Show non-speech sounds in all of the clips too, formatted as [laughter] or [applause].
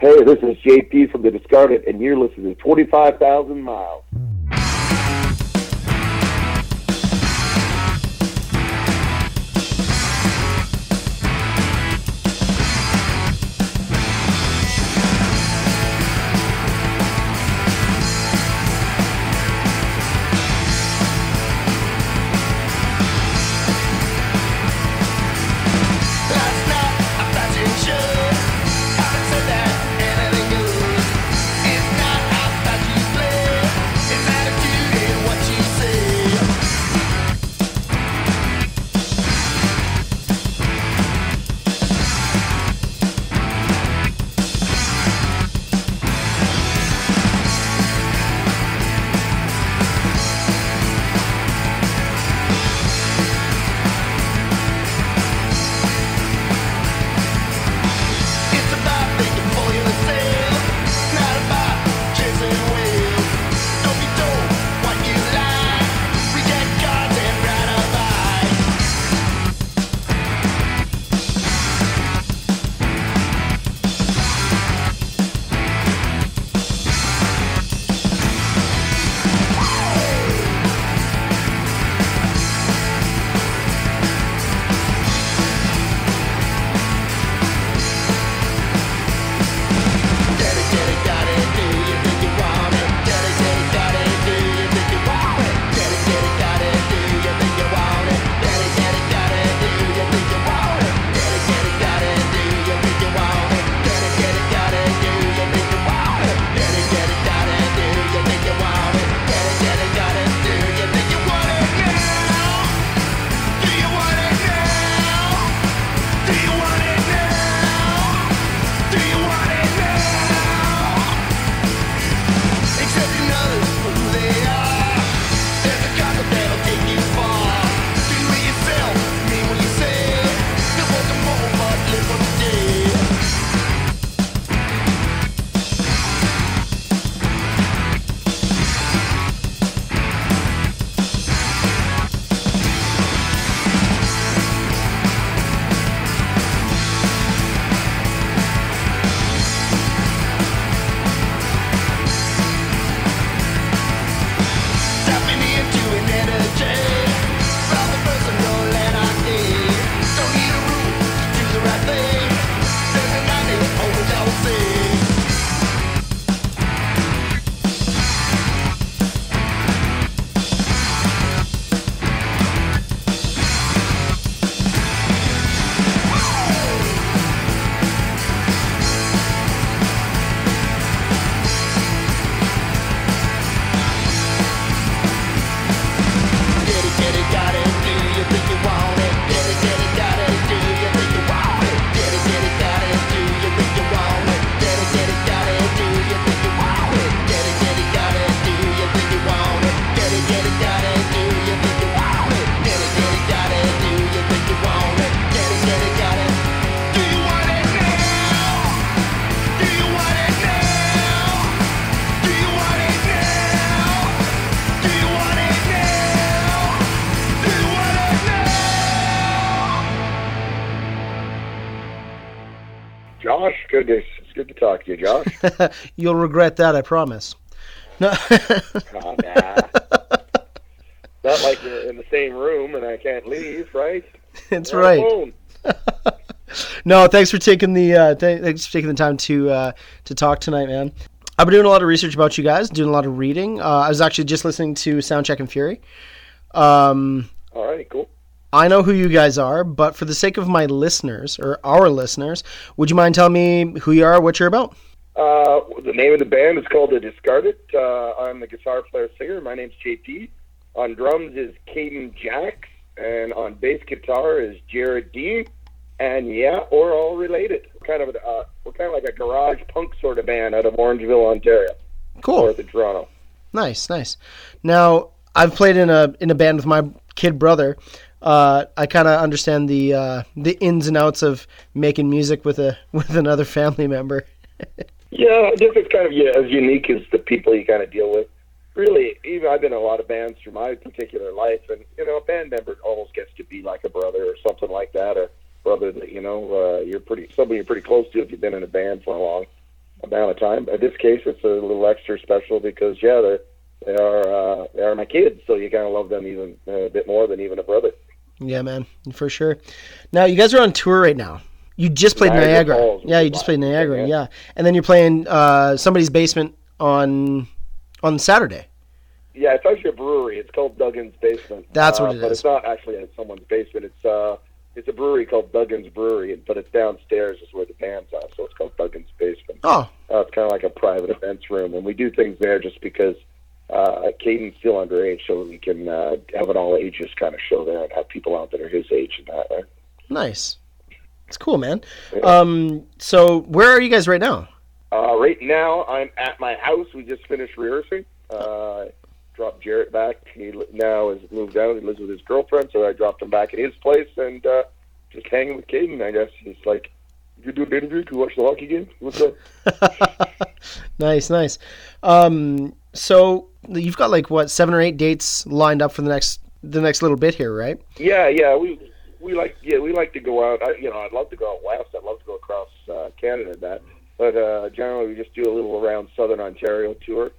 Hey, this is JP from the Discarded, and you're listening to 25,000 Miles. You, Josh. [laughs] You'll regret that, I promise. No, [laughs] oh, nah. Not like you're in the same room and I can't leave, right? [laughs] that's We're right. No, thanks for taking the uh, th- thanks for taking the time to uh, to talk tonight, man. I've been doing a lot of research about you guys, doing a lot of reading. Uh, I was actually just listening to Soundcheck and Fury. Um, All right, cool. I know who you guys are, but for the sake of my listeners or our listeners, would you mind telling me who you are, what you're about? Uh, the name of the band is called The Discarded. Uh, I'm the guitar player singer. My name's JP. On drums is Caden Jacks, and on bass guitar is Jared Dean. And yeah, we're all related. Kind of, a, uh, we're kind of like a garage punk sort of band out of Orangeville, Ontario, Cool. north of Toronto. Nice, nice. Now, I've played in a in a band with my kid brother. Uh, I kind of understand the uh, the ins and outs of making music with a [laughs] with another family member. [laughs] Yeah, I guess it's kind of yeah, as unique as the people you kind of deal with. Really, even I've been in a lot of bands through my particular life, and you know, a band member almost gets to be like a brother or something like that, or brother that you know uh, you're pretty somebody you're pretty close to if you've been in a band for a long. amount of time. In this case, it's a little extra special because yeah, they're they are uh, they are my kids, so you kind of love them even uh, a bit more than even a brother. Yeah, man, for sure. Now you guys are on tour right now. You just played Niagara Niagara. Falls yeah, you just played Niagara. Yeah. and then you're playing uh, somebody's basement on on Saturday. Yeah, it's actually a brewery. It's called Duggan's Basement. That's uh, what it but is. it's not actually in someone's basement. It's uh, it's a brewery called Duggan's Brewery, but it's downstairs is where the band's at, so it's called Duggan's Basement. Oh, Uh, it's kind of like a private events room, and we do things there just because uh, Caden's still underage, so we can uh, have an all ages kind of show there and have people out that are his age and that. Right? nice. It's cool, man. Um, so where are you guys right now? Uh, right now, I'm at my house. We just finished rehearsing. Uh, dropped Jarrett back. He now has moved out. He lives with his girlfriend, so I dropped him back at his place and uh, just hanging with Caden. I guess he's like, "You do an interview? Can you watch the hockey game? What's up?" [laughs] nice, nice. Um, so you've got like what seven or eight dates lined up for the next the next little bit here, right? Yeah, yeah. We we like yeah we like to go out. I, you know, I'd love to go out west. I'd love to go across uh, Canada that. But uh, generally, we just do a little around Southern Ontario tour.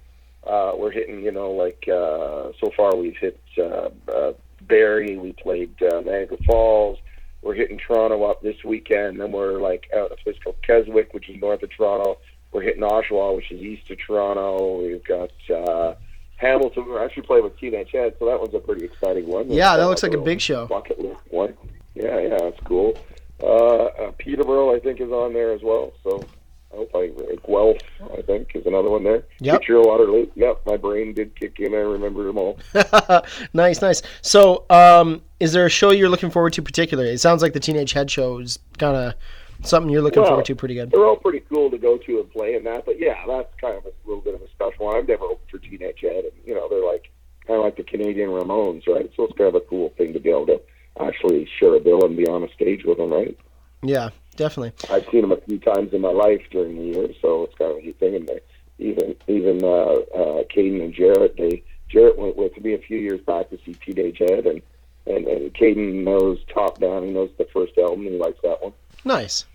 Uh, we're hitting, you know, like uh, so far we've hit uh, uh, Barrie. We played uh, Niagara Falls. We're hitting Toronto up this weekend. Then we're like out at a place called Keswick, which is north of Toronto. We're hitting Oshawa, which is east of Toronto. We've got uh, Hamilton. We're actually playing with Teenage Head, so that one's a pretty exciting one. Yeah, that looks like a big show. Bucket list one. Yeah, yeah, that's cool. Uh, uh, Peterborough, I think, is on there as well. So I hope I Guelph, I think, is another one there. Yep. Kitchener, Waterloo. Yep, my brain did kick in. I remember them all. [laughs] nice, nice. So, um, is there a show you're looking forward to particularly? It sounds like the Teenage Head show is kind of something you're looking Well, forward to pretty good. They're all pretty cool to go to and play in that. But yeah, that's kind of a little bit of a special one. I've never opened for Teenage Head, and you know they're like kind of like the Canadian Ramones, right? So it's kind of a cool thing to be able to actually share a bill and be on a stage with them, right? Yeah, definitely. I've seen them a few times in my life during the year, so it's kind of a neat thing. And they, even even uh, uh, Caden and Jarrett, they Jarrett went with me a few years back to see Teenage Head, and and and Caden knows Top Down. He knows the first album, and he likes that one. Nice.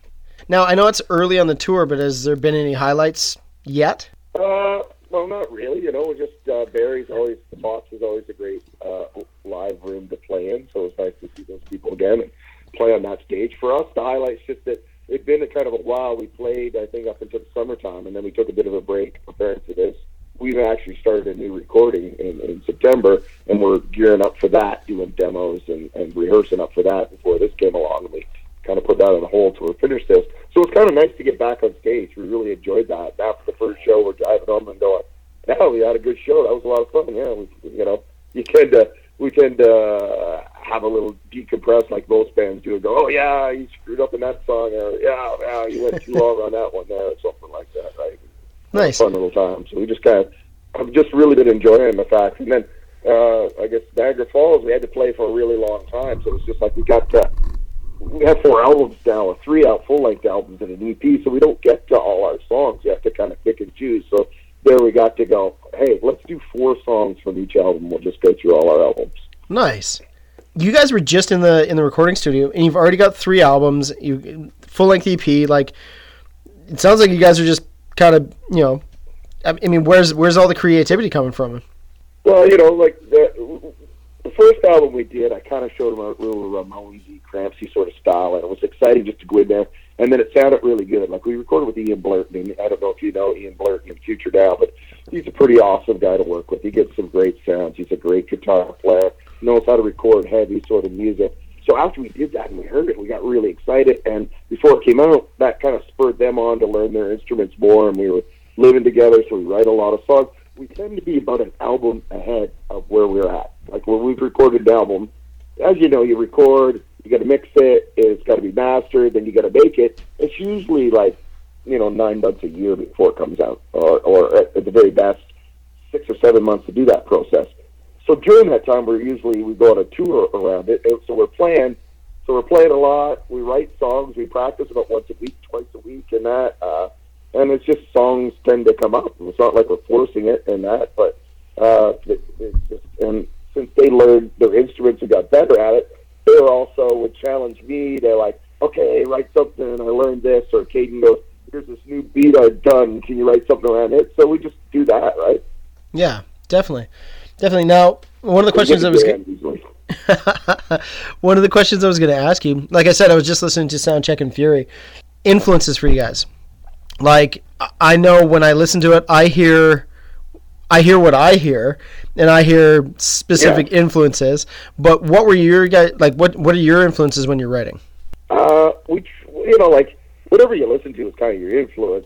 Now, I know it's early on the tour, but has there been any highlights yet? Uh, well, not really. You know, just uh, Barrie's always the box is always a great uh, live room to play in, so it's nice to see those people again and play on that stage. For us, the highlight's just that it'd been a kind of a while. We played, I think, up until the summertime, and then we took a bit of a break preparing for this. We've actually started a new recording in, in September, and we're gearing up for that, doing demos and, and rehearsing up for that before this came along. Kind of put that on hold till we finish this. So it's kind of nice to get back on stage. We really enjoyed that. After the first show, we're driving home and going, "Yeah, we had a good show. That was a lot of fun. Yeah, we, you know, you tend to we tend to uh, have a little decompress like most bands do and go, "Oh yeah, you screwed up in that song," or "Yeah, yeah, you went too long on that one there," or something like that, right? Nice. fun little time. So we just kind of, I've just really been enjoying the fact. And then, uh, I guess Niagara Falls, we had to play for a really long time. So it's just like we got to, we have four albums now, or three out full length albums and an EP. So we don't get to all our songs. You have to kind of pick and choose. So there we got to go. Hey, let's do four songs from each album. We'll just go through all our albums. Nice. You guys were just in the in the recording studio, and you've already got three albums. You full length EP. Like, it sounds like you guys are just kind of you know. I mean, where's where's all the creativity coming from? Well, you know, like the first album we did, I kind of showed him a little Ramonesy, Crampsy sort of style, and it was exciting just to go in there. And then it sounded really good. Like we recorded with Ian Blurton. and I don't know if you know Ian Blurton in Future Now, but he's a pretty awesome guy to work with. He gets some great sounds. He's a great guitar player. Knows how to record heavy sort of music. So after we did that and we heard it, we got really excited. And before it came out, that kind of spurred them on to learn their instruments more. And we were living together, so we write a lot of songs. We tend to be about an album ahead of where we're at. Like when we've recorded an album, as you know, you record, you got to mix it, it's got to be mastered, then you got to make it. It's usually like, you know, nine months a year before it comes out, or, or at, at the very best, six or seven months to do that process. So during that time, we're usually we go on a tour around it, so we're playing. So we're playing a lot. We write songs. We practice about once a week, twice a week, and that. Uh, and it's just songs tend to come up. It's not like we're forcing it and that, but uh, it, it's just and since they learned their instruments and got better at it, they also would challenge me. They're like, okay, write something. I learned this, or Caden goes, here's this new beat I've done. Can you write something around it? So we just do that, right? Yeah, definitely, definitely. Now, one of the questions I was the [laughs] one of the questions I was going to ask you, like I said, I was just listening to Soundcheck and Fury. Influences for you guys, like I- know when I listen to it, I hear, I hear what I hear, and I hear specific influences. But what were your guys like? What What are your influences when you're writing? Uh, we, you know, like whatever you listen to is kind of your influence.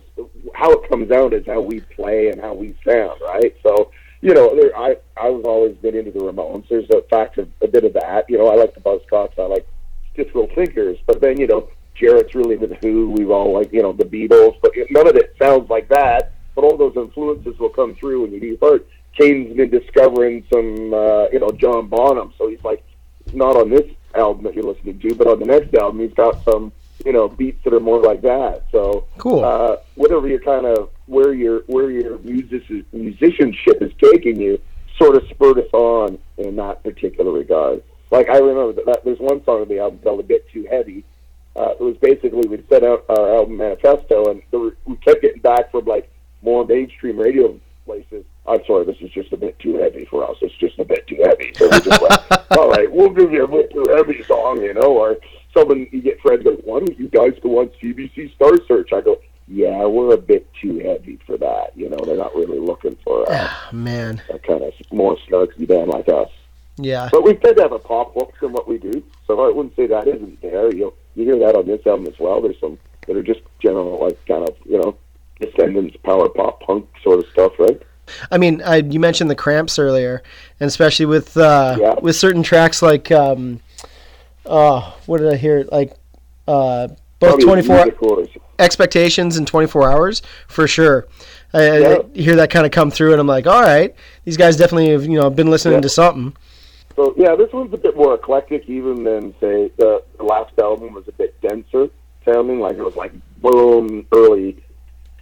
How it comes out is how we play and how we sound, right? So, you know, there, I I've always been into the Ramones. There's a fact of a bit of that. You know, I like the Buzzcocks. I like just Little Thinkers. But then, you know, Jarrett's really the Who. We've all like, you know, the Beatles. But none of it sounds like that. But all those influences will come through when you do your part. Kane's been discovering some, uh, you know, John Bonham. So he's like, not on this album that you're listening to, but on the next album, he's got some, you know, beats that are more like that. So, Cool. uh, whatever you kind of where your where your music, musicianship is taking you, sort of spurred us on in that particular regard. Like I remember that, that there's one song on the album called "A Bit Too Heavy." Uh, it was basically we set out our album manifesto, and were, we kept getting back from like more mainstream radio places. I'm sorry, this is just a bit too heavy for us. It's just a bit too heavy. So we just went, [laughs] all right, we'll give you a bit too heavy song, you know, or someone you get friends go, why don't you guys go on CBC Star Search? I go, yeah, we're a bit too heavy for that. You know, they're not really looking for uh, Man, a kind of more snarky band like us. yeah, But we tend to have a pop hook in what we do, so I wouldn't say that isn't there. You you hear that on this album as well. There's some that are just general, like kind of you know, Descendents, power pop, punk sort of stuff, right? I mean, I, you mentioned the Cramps earlier, and especially with uh, Yeah. with certain tracks like, um, oh, what did I hear? Like, uh, both twenty four expectations and twenty four hours for sure. I, Yeah. I hear that kind of come through, and I'm like, all right, these guys definitely have you know been listening Yeah. to something. So yeah, this one's a bit more eclectic even than say the, the last album was a bit denser sounding, like it was like boom early,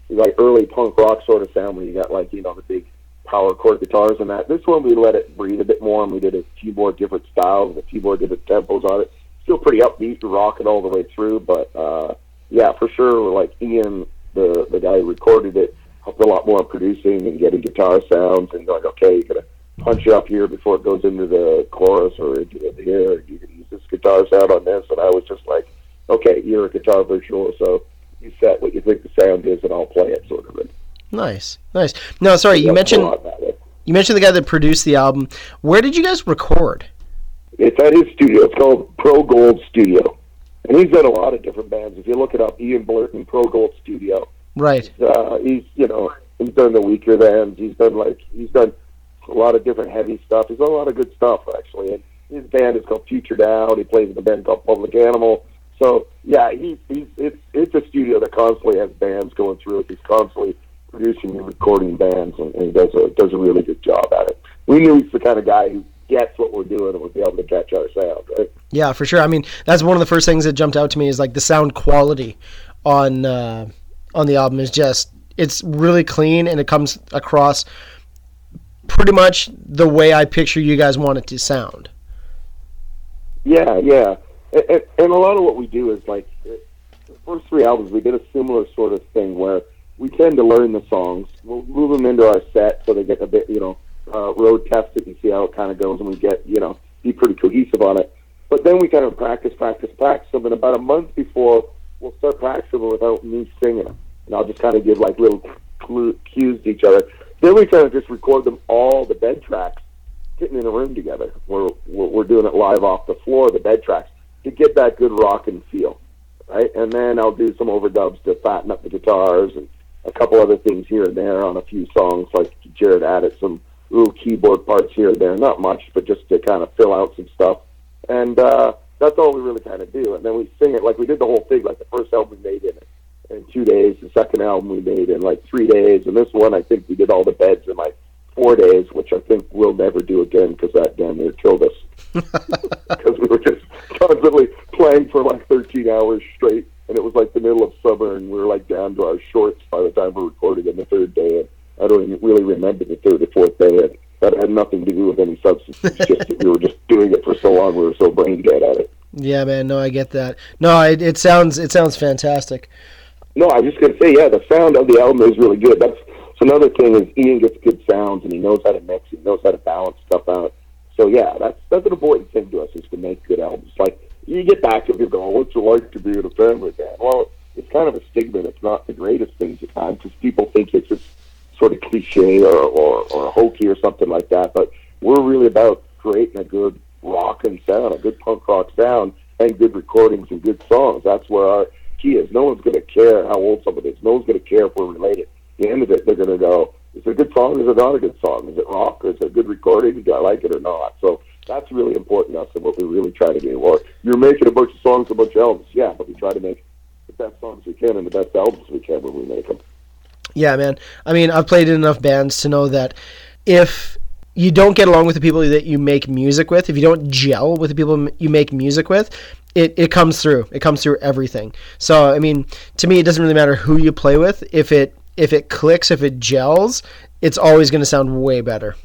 like early punk rock sort of sound where you got like you know the big power chord guitars and that. This one we let it breathe a bit more and we did a keyboard different styles, the keyboard different tempos on it. Still pretty upbeat, rocking all the way through, but uh, yeah, for sure, like Ian, the the guy who recorded it, helped a lot more producing and getting guitar sounds and going, okay, you gotta punch it up here before it goes into the chorus or into the here. You can use this guitar sound on this, and I was just like, okay, you're a guitar virtuoso. So you set what you think the sound is, and I'll play it, sort of. Nice, nice. No, sorry, you mentioned a lot that way. you mentioned the guy that produced the album. Where did you guys record? It's at his studio. It's called Pro Gold Studio, and he's done a lot of different bands. If you look it up, Ian Blurton Pro Gold Studio. Right. uh, he's you know he's done the weaker than he's done like he's done a lot of different heavy stuff. He's done a lot of good stuff actually. And his band is called Future Now. He plays in a band called Public Animal. So yeah, he's he's it's it's a studio that constantly has bands going through it. He's constantly producing and recording bands, and, and does a does a really good job at it. We knew he's the kind of guy who gets what we're doing and would be able to catch our sound. Right? Yeah, for sure. I mean, that's one of the first things that jumped out to me is like the sound quality on uh, on the album is just it's really clean and it comes across pretty much the way I picture you guys want it to sound. Yeah, yeah, and, and, a lot of what we do is like uh, the first three albums. We did a similar sort of thing where we tend to learn the songs, we'll move them into our set so they get a bit, you know, uh, road tested and see how it kind of goes, and we get, you know, be pretty cohesive on it. But then we kind of practice, practice, practice them, and about a month before we'll start practicing without me singing them, and I'll just kind of give like little cues to each other. Then we kind of just record them all the bed tracks sitting in a room together. We're, we're doing it live off the floor, the bed tracks, to get that good rockin' feel, right? And then I'll do some overdubs to fatten up the guitars and a couple other things here and there on a few songs. Like Jared added some little keyboard parts here and there, not much, but just to kind of fill out some stuff. And uh, that's all we really kind of do. And then we sing it like we did the whole thing, like the first album we made in in two days. The second album we made in like three days, and this one I think we did all the beds in like four days, which I think we'll never do again because that damn near killed us. [laughs] [laughs] Because we were just constantly playing for like 13 hours straight, and it was like the middle of summer, and we were like down to our shorts by the time we recorded on the third day. And I don't even really remember the third or fourth day. And that had nothing to do with any substance. It's just that we were just doing it for so long. We were so brain dead at it. Yeah, man. No, I get that. No, it, it sounds it sounds fantastic. No, I was just gonna say, yeah, the sound of the album is really good. That's, that's another thing is Ian gets good sounds and he knows how to mix, he knows how to balance stuff out. So yeah, that's that's an important thing to us is to make good albums. Like you get back to people going, oh, "What's it like to be in a family band?" Well, it's kind of a stigma. It's not the greatest thing to time because people think it's just sort of cliche or, or or hokey or something like that. But we're really about creating a good rock and sound, a good punk rock sound, and good recordings and good songs. That's where our is. No one's going to care how old somebody is. No one's going to care if we're related. At the end of it, they're going to go, is it a good song? Is it not a good song? Is it rock? Or is it a good recording? Do I like it or not? So that's really important to us and what we really try to do. Or you're making a bunch of songs, a bunch of albums. Yeah, but we try to make the best songs we can and the best albums we can when we make them. Yeah, man. I mean, I've played in enough bands to know that if you don't get along with the people that you make music with, if you don't gel with the people you make music with, it, it comes through. It comes through everything. So, I mean, to me, it doesn't really matter who you play with. If it if it clicks, if it gels, it's always going to sound way better.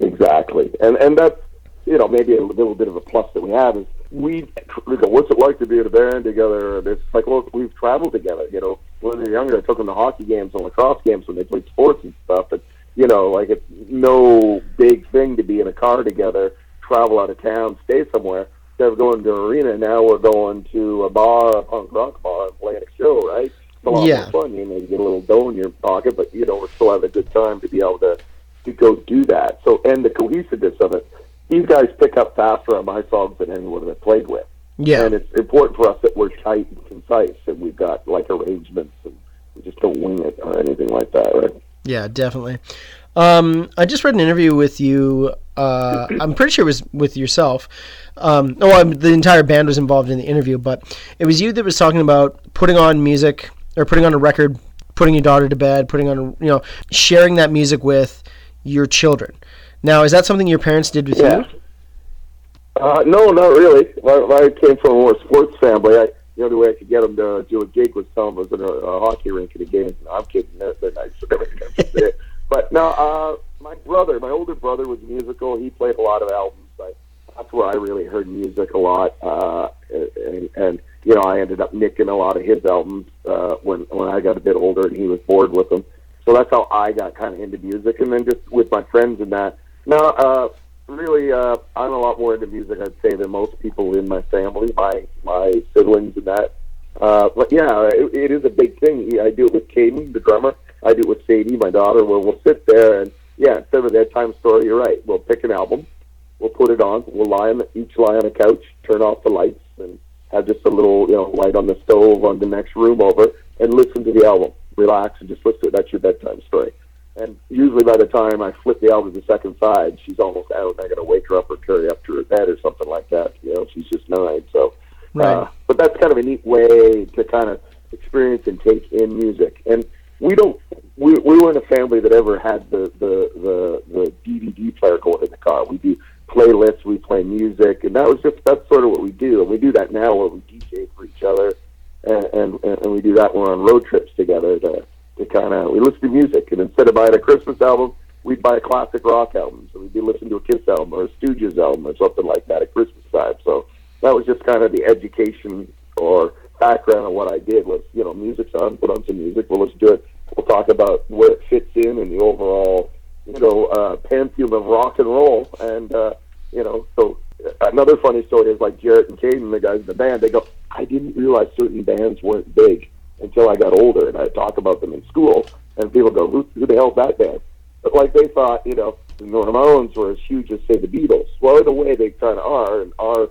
Exactly, and and that's you know maybe a little bit of a plus that we have is we what's it like to be in a band together? It's like well we've traveled together. You know, when they were younger, I took them to hockey games and lacrosse games when they played sports and stuff. And you know, like it's no big thing to be in a car together, travel out of town, stay somewhere. Instead of going to an arena, now we're going to a bar, a punk rock bar, and playing a show, right? It's a lot Yeah. more fun. You maybe get a little dough in your pocket, but you know, we're still having a good time to be able to to go do that. So, and the cohesiveness of it. These guys pick up faster on my songs than anyone I've played with. Yeah. And it's important for us that we're tight and concise and we've got like arrangements and we just don't wing it or anything like that, right? Yeah, definitely. Um, I just read an interview with you. Uh, I'm pretty sure it was with yourself. Um, oh, the entire band was involved in the interview, but it was you that was talking about putting on music or putting on a record, putting your daughter to bed, putting on, you know, sharing that music with your children. Now, is that something your parents did with Yeah. you? Uh, no, not really. I, I came from a more sports family. I, the only way I could get them to do a gig was tell them was in a, a hockey rink at a game. No, I'm kidding. They're, they're nice. [laughs] but no, uh, my brother, my older brother, was musical. He played a lot of albums. I, that's where I really heard music a lot. Uh, and, and you know, I ended up nicking a lot of his albums uh, when when I got a bit older, and he was bored with them. So that's how I got kind of into music. And then just with my friends and that. Now, uh, really, uh, I'm a lot more into music, I'd say, than most people in my family, my my siblings and that. Uh, but yeah, it, it is a big thing. I do it with Caden, the drummer. I do it with Sadie, my daughter, where we'll sit there and yeah, instead of a bedtime story, you're right. We'll pick an album, we'll put it on, we'll lie on each lie on a couch, turn off the lights, and have just a little you know light on the stove on the next room over, and listen to the album. Relax and just listen to it. That's your bedtime story. And usually by the time I flip the album to the second side, she's almost out. and I got to wake her up or carry her up to her bed or something like that. You know, she's just nine. So, Right. uh, but that's kind of a neat way to kind of experience and take in music. And we don't. We, we weren't a family that ever had the the the, the DVD player going in the car. We do playlists. We play music, and that was just that's sort of what we do. And we do that now where we DJ for each other, and and, and we do that when we're on road trips together to to kind of we listen to music. And instead of buying a Christmas album, we'd buy a classic rock album. So we'd be listening to a Kiss album or a Stooges album or something like that at Christmas time. So that was just kind of the education or background of what I did was, you know, music's on, put on some music, we'll listen to it. We'll talk about where it fits in and the overall, you know, uh, pantheon of rock and roll. And, uh, you know, so another funny story is like Jarrett and Caden, the guys in the band, they go, I didn't realize certain bands weren't big until I got older and I talk about them in school. And people go, who, who the hell's that band? But like they thought, you know, the Ramones were as huge as, say, the Beatles. Well, in a way, they kind of are, and are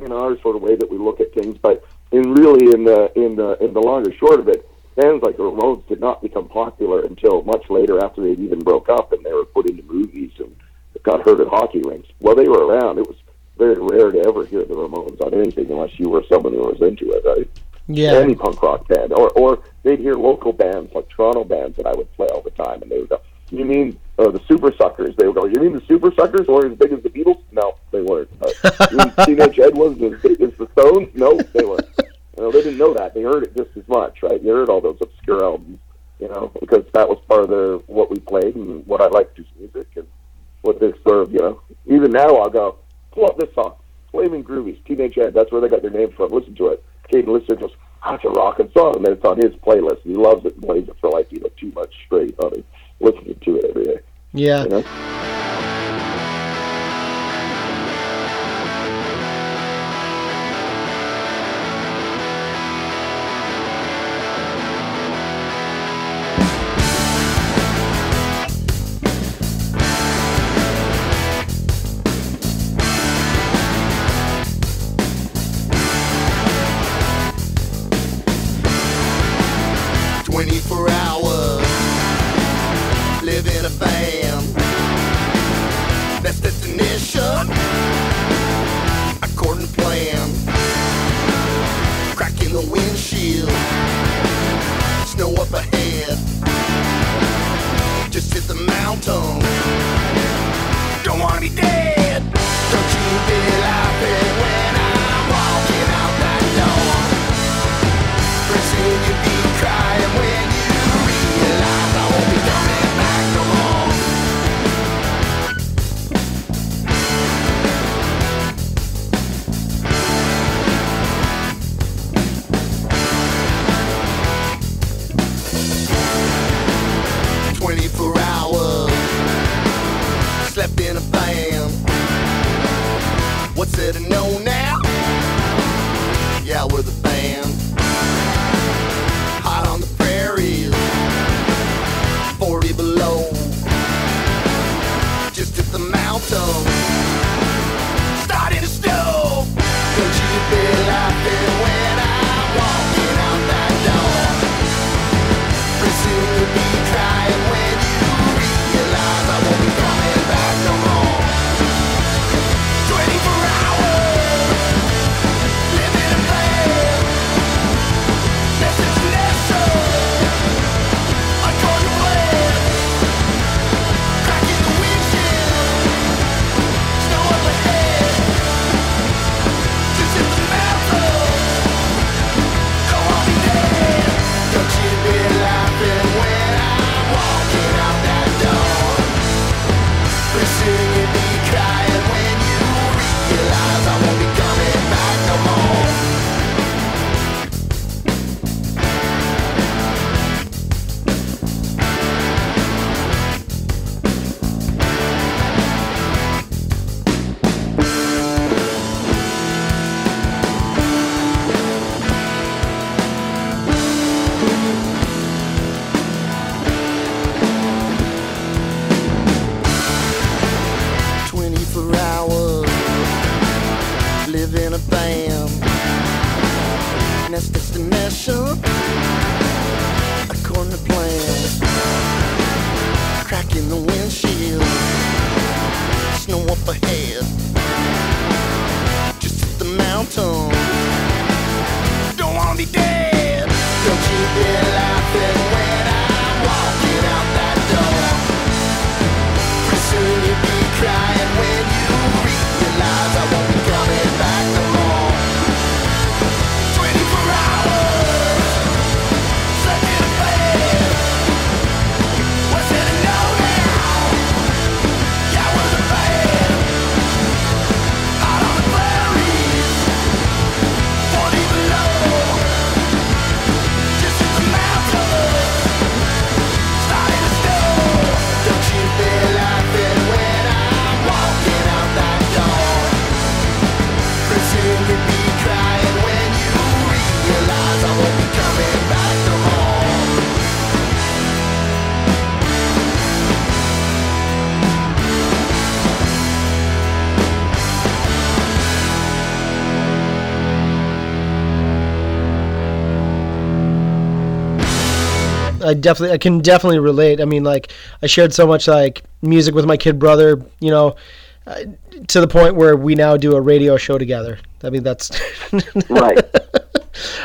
in our sort of way that we look at things. But in really, in the in the in the long and short of it, bands like the Ramones did not become popular until much later after they'd even broke up and they were put into movies and got heard at hockey rinks. Well, they were around. It was very rare to ever hear the Ramones on anything unless you were someone who was into it, right? Yeah. Any punk rock band, or or they'd hear local bands like Toronto bands that I would play all the time, and they would go, "You mean uh, the Super Suckers?" They would go, "You mean the Super Suckers weren't as big as the Beatles?" No, they weren't. Uh, [laughs] you mean Teenage Head wasn't as big as the Stones? No, they weren't. You know, they didn't know that. They heard it just as much, right? You heard all those obscure albums, you know, because that was part of their what we played and what I liked as music and what they sort of, you know. Even now, I'll go pull up this song, Flaming Groovies, Teenage Head. That's where they got their name from. Listen to it. Caden listens, goes, that's a rocking song. And then it's on his playlist. And he loves it and plays it for like, you know, two months straight. On it, listening to it every day. Yeah. You know? I definitely I can definitely relate. I mean, like I shared so much like music with my kid brother, you know, uh, to the point where we now do a radio show together. I mean, that's [laughs] Right.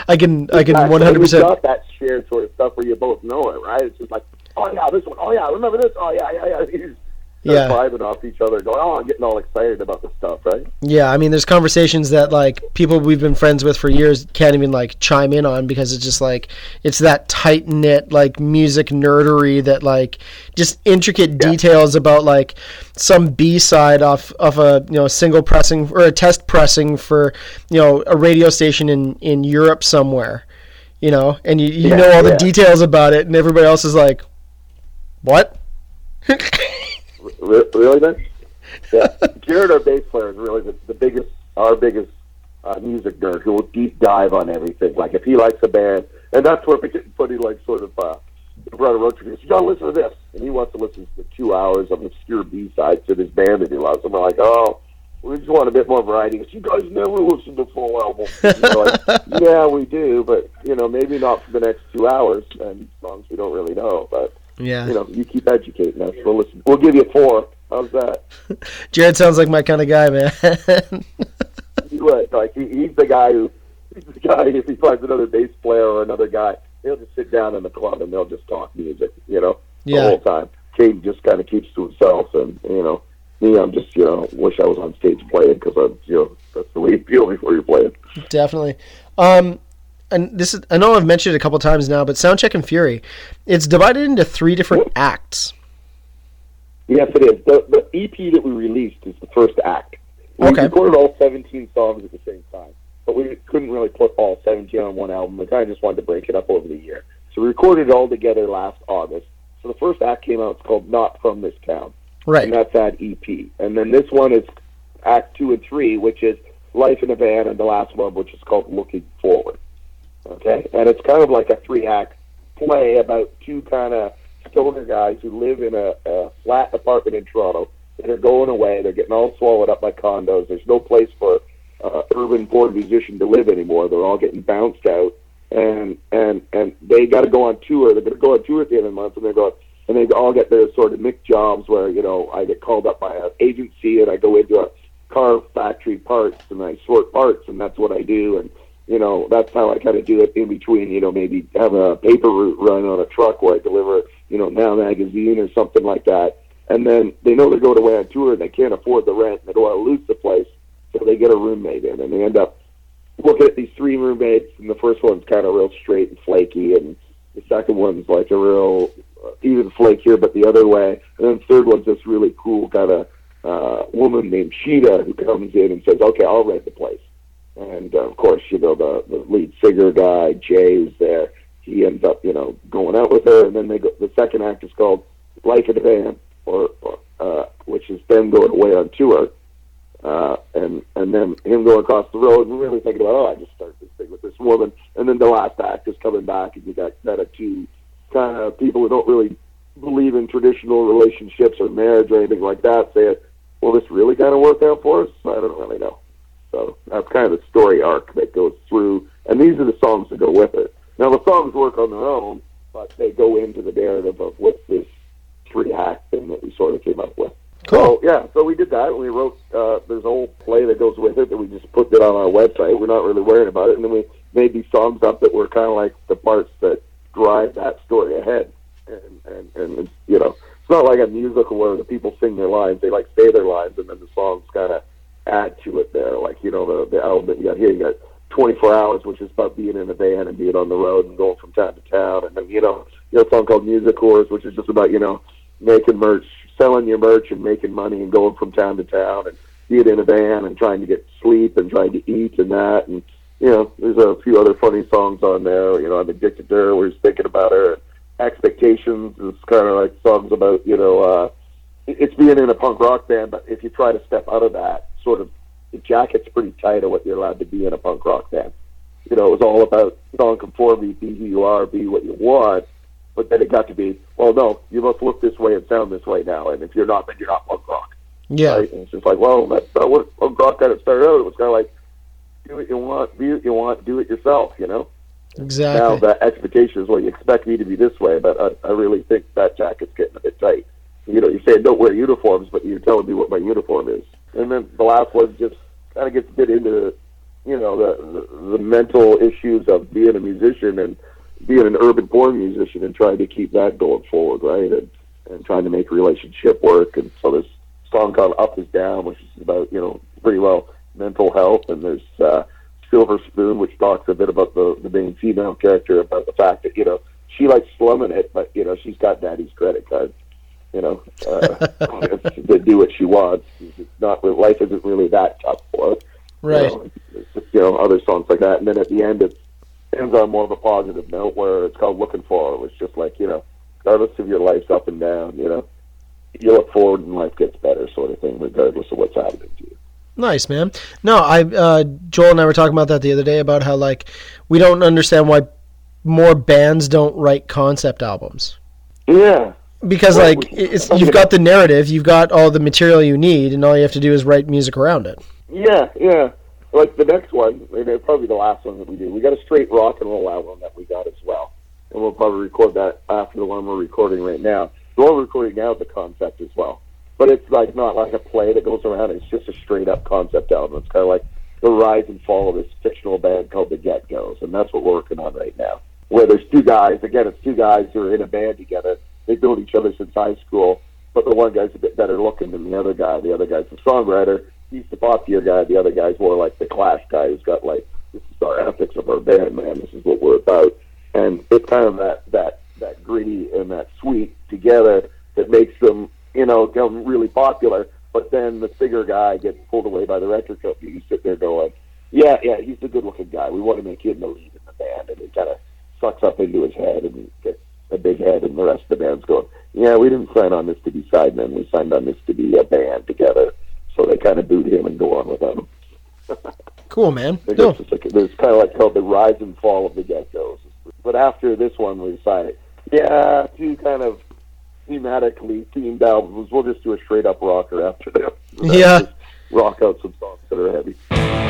I can I can one hundred percent got that shared sort of stuff where you both know it, right? It's just like, oh yeah, this one. Oh yeah, remember this? Oh yeah, yeah, yeah. [laughs] Yeah. vibing off each other, going, oh, I'm getting all excited about this stuff, right? Yeah, I mean, there's conversations that like people we've been friends with for years can't even like chime in on because it's just like it's that tight knit like music nerdery that like just intricate details about like some B side off of a you know single pressing or a test pressing for you know a radio station in in Europe somewhere. you know, and you, you Yeah, know all the yeah. details about it, and everybody else is like, "What?" [laughs] Re- really, man? [laughs] Yeah. Jared, our bass player, is really the, the biggest, our biggest uh, music nerd who will deep dive on everything. Like if he likes a band, and that's where we get funny, like sort of. Uh, Brother road trip. He goes, You gotta listen to this, and he wants to listen to two hours of obscure B sides to this band that he loves. And we're like, Oh, we just want a bit more variety. Goes, You guys never listen to full albums. Like, [laughs] yeah, we do, but you know, maybe not for the next two hours, and songs we don't really know. But Yeah, you know, you keep educating us. We'll listen. We'll give you four. How's that? [laughs] Jared sounds like my kind of guy, man. [laughs] He would. Like he, he's the guy who he's the guy if he finds another bass player or another guy, he'll just sit down in the club and they'll just talk music, you know, the Yeah. whole time. Kate just kind of keeps to himself, and you know, me, I'm just you know, wish I was on stage playing because I'm you know that's the way you feel before you're playing. Definitely. Um, and this is I know I've mentioned it a couple times now, but Soundcheck and Fury, it's divided into three different acts. Yes, it is. The, the EP that we released is the first act. We Okay. recorded all 17 songs at the same time, but we couldn't really put all 17 on one album. We kind of just wanted to break it up over the year. So we recorded it all together last August. So the first act came out. It's called Not From This Town. Right. And that's that EP. And then this one is Act Two and Three, which is Life in a Van, and the last one, which is called Looking Forward. Okay, and it's kind of like a three act play about two kind of stoner guys who live in a, a flat apartment in Toronto that are going away. They're getting all swallowed up by condos. There's no place for uh, urban born musician to live anymore. They're all getting bounced out, and and and they got to go on tour. They're going to go on tour at the end of the month, and they're going and they all get their sort of mixed jobs where you know I get called up by an agency and I go into a car factory parts and I sort parts and that's what I do and you know that's how I kind of do it in between you know maybe have a paper route run on a truck where I deliver you know Now magazine or something like that. And then they know they're going away on tour and they can't afford the rent and they don't want to lose the place so they get a roommate in and they end up looking at these three roommates and the first one's kind of real straight and flaky and the second one's like a real uh, even flakier but the other way. And then the third one's this really cool kind of uh, woman named Sheeta who comes in and says okay I'll rent the place and uh, of course you know the, the lead singer guy Jay is there he ends up you know going out with her and then they go the second act is called Life in a Van or, or uh, which is them going away on tour uh, and and then him going across the road and really thinking about, oh, I just started this thing with this woman, and then the last act is coming back, and you got kind of two kind of people who don't really believe in traditional relationships or marriage or anything like that, saying, well, this really kind of worked out for us. I don't really know. So that's kind of the story arc that goes through, and these are the songs that go with it. Now the songs work on their own, but they go into the narrative of what's this three act thing that we sort of came up with. Cool. So yeah, so we did that. We wrote uh, there's a whole play that goes with it that we just put it on our website. We're not really worried about it, and then we made these songs up that were kind of like the parts that drive that story ahead. And and and it's, you know, it's not like a musical where the people sing their lines; they like say their lines, and then the songs kind of add to it. There, like you know, the the that you got here, you got 24 hours, which is about being in a van and being on the road and going from town to town, and then you know, you know, a song called Music Whores, which is just about you know making merch, selling your merch, and making money, and going from town to town, and being in a van and trying to get sleep and trying to eat and that, and you know, there's a few other funny songs on there. You know, I'm addicted to her. We're just thinking about her. Expectations is kind of like songs about you know, uh, it's being in a punk rock band, but if you try to step out of that sort of the jacket's pretty tight of what you're allowed to be in a punk rock band. You know, it was all about non-conformity, be who you are, be what you want. But then it got to be, well, no, you must look this way and sound this way now, and if you're not, then you're not punk rock. Yeah. Right? And it's just like, well, that's not what punk rock kind of started out. It was kind of like, do what you want, be what you want, do it yourself. You know. Exactly. Now that expectation is, well, you expect me to be this way, but I, I really think that jacket's getting a bit tight. You know, you say don't wear uniforms, but you're telling me what my uniform is. And then the last one just kind of gets bit into, you know, the, the the mental issues of being a musician and being an urban born musician and trying to keep that going forward, right? And and trying to make relationship work. And so this song called Up Is Down, which is about, you know, pretty well mental health. And there's uh, Silver Spoon, which talks a bit about the, the main female character, about the fact that, you know, she likes slumming it, but, you know, she's got daddy's credit card. You know, uh, [laughs] to do what she wants. It's not life isn't really that tough for her. Right. You know, it's just, you know, other songs like that. And then at the end, it ends on more of a positive note where it's called Looking Forward. It's just like, you know, regardless of your life's up and down, you know, you look forward and life gets better sort of thing, regardless of what's happening to you. Nice, man. No, I uh, Joel and I were talking about that the other day about how like we don't understand why more bands don't write concept albums Yeah. Because Well, like we- it's [laughs] you've got the narrative, you've got all the material you need, and all you have to do is write music around it. Yeah, yeah. Like the next one, and it's probably the last one that we do. We got a straight rock and roll album that we got as well, and we'll probably record that after the one we're recording right now. The one we're recording now is a concept as well, but it's like not like a play that goes around. It's just a straight up concept album. It's kind of like the rise and fall of this fictional band called the Get Goes, and that's what we're working on right now. Where there's two guys. Again, it's two guys who are in a band together. They build each other since high school, but the one guy's a bit better looking than the other guy. The other guy's a songwriter. He's the popular guy. The other guy's more like the Clash guy who's got like, this is our ethics of our band, man. This is what we're about. And it's kind of that that that gritty and that sweet together that makes them, you know, become really popular. But then the bigger guy gets pulled away by the record company. You sit there going, yeah, yeah, he's the good-looking guy. We want to make him the lead in the band, and it kind of sucks up into his head and gets a big head, and the rest of the band's going, yeah, we didn't sign on this to be sidemen. We signed on this to be a band together. So they kind of boot him and go on without him. [laughs] Cool, man. No, it's like kind of like called the rise and fall of the get. But after this one, we decided, yeah, two kind of thematically themed albums. We'll just do a straight up rocker after that. Yeah. Rock out some songs that are heavy.